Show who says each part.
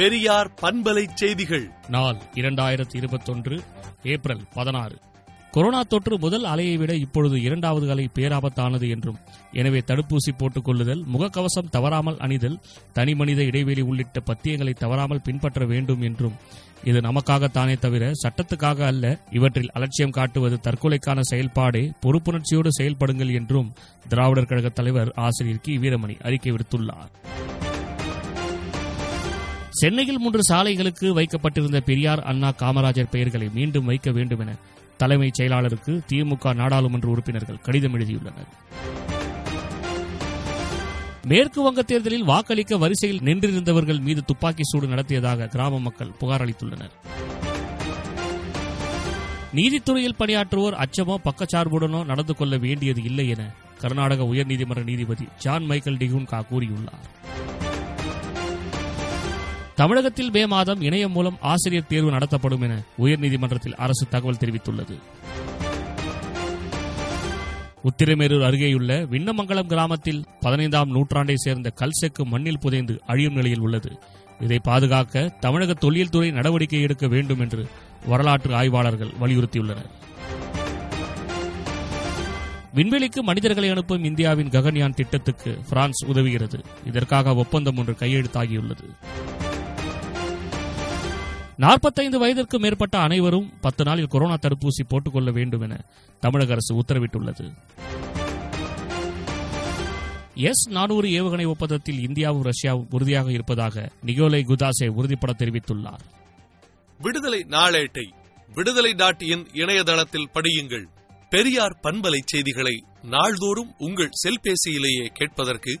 Speaker 1: பெரியார் பண்பலை செய்திகள்.
Speaker 2: நாள் இரண்டாயிரத்தி இருபத்தொன்று ஏப்ரல் பதினாறு. கொரோனா தொற்று முதல் அலையை விட இப்பொழுது இரண்டாவது அலை பேராபத்தானது என்றும் எனவே தடுப்பூசி போட்டுக் கொள்ளுதல் முகக்கவசம் தவறாமல் அணிதல் தனிமனித இடைவெளி உள்ளிட்ட பத்தியங்களை தவறாமல் பின்பற்ற வேண்டும் என்றும் இது நமக்காகத்தானே தவிர சட்டத்துக்காக அல்ல இவற்றில் அலட்சியம் காட்டுவது தற்கொலைக்கான செயல்பாடே பொறுப்புணர்ச்சியோடு செயல்படுங்கள் என்றும் திராவிடர் கழக தலைவர் ஆசிரியர் கி. வீரமணி அறிக்கை விடுத்துள்ளார். சென்னையில் மூன்று சாலைகளுக்கு வைக்கப்பட்டிருந்த பெரியார் அண்ணா காமராஜர் பெயர்களை மீண்டும் வைக்க வேண்டும் என தலைமைச் செயலாளருக்கு திமுக நாடாளுமன்ற உறுப்பினர்கள் கடிதம் எழுதியுள்ளனர். மேற்கு வங்க தேர்தலில் வாக்களிக்க வரிசையில் நின்றிருந்தவர்கள் மீது துப்பாக்கி சூடு நடத்தியதாக கிராம மக்கள் புகார் அளித்துள்ளனர். நீதித்துறையில் பணியாற்றுவோர் அச்சமோ பக்கச்சார்புடனோ நடந்து கொள்ள வேண்டியது இல்லை என கர்நாடக உயர்நீதிமன்ற நீதிபதி ஜான் மைக்கேல் டிகுன்கா கூறியுள்ளார். தமிழகத்தில் மே மாதம் இணையம் மூலம் ஆசிரியர் தேர்வு நடத்தப்படும் என உயர்நீதிமன்றத்தில் அரசு தகவல் தெரிவித்துள்ளது. உத்திரமேரூர் அருகேயுள்ள விண்ணமங்கலம் கிராமத்தில் பதினைந்தாம் நூற்றாண்டை சேர்ந்த கல்செக்கு மண்ணில் புதைந்து அழியும் நிலையில் உள்ளது. இதை பாதுகாக்க தமிழக தொழில்துறை துறை நடவடிக்கை எடுக்க வேண்டும் என்று வரலாற்று ஆய்வாளர்கள் வலியுறுத்தியுள்ளனர். விண்வெளிக்கு மனிதர்களை அனுப்பும் இந்தியாவின் ககன்யான் திட்டத்துக்கு பிரான்ஸ் உதவுகிறது. இதற்காக ஒப்பந்தம் ஒன்று கையெழுத்தாகியுள்ளது. நாற்பத்தைந்து வயதிற்கு மேற்பட்ட அனைவரும் பத்து நாளில் கொரோனா தடுப்பூசி போட்டுக் கொள்ள வேண்டும் என தமிழக அரசு உத்தரவிட்டுள்ளது. எஸ் நானூறு ஏவுகணை ஒப்பந்தத்தில் இந்தியாவும் ரஷ்யாவும் உறுதியாக இருப்பதாக நிகோலை குதாசே உறுதிப்பட தெரிவித்துள்ளார்.
Speaker 1: விடுதலை நாளேட்டை விடுதலை டாட் இன் இணையதளத்தில் படியுங்கள். பெரியார் பண்பலை செய்திகளை நாள்தோறும் உங்கள் செல்பேசியிலேயே கேட்பதற்கு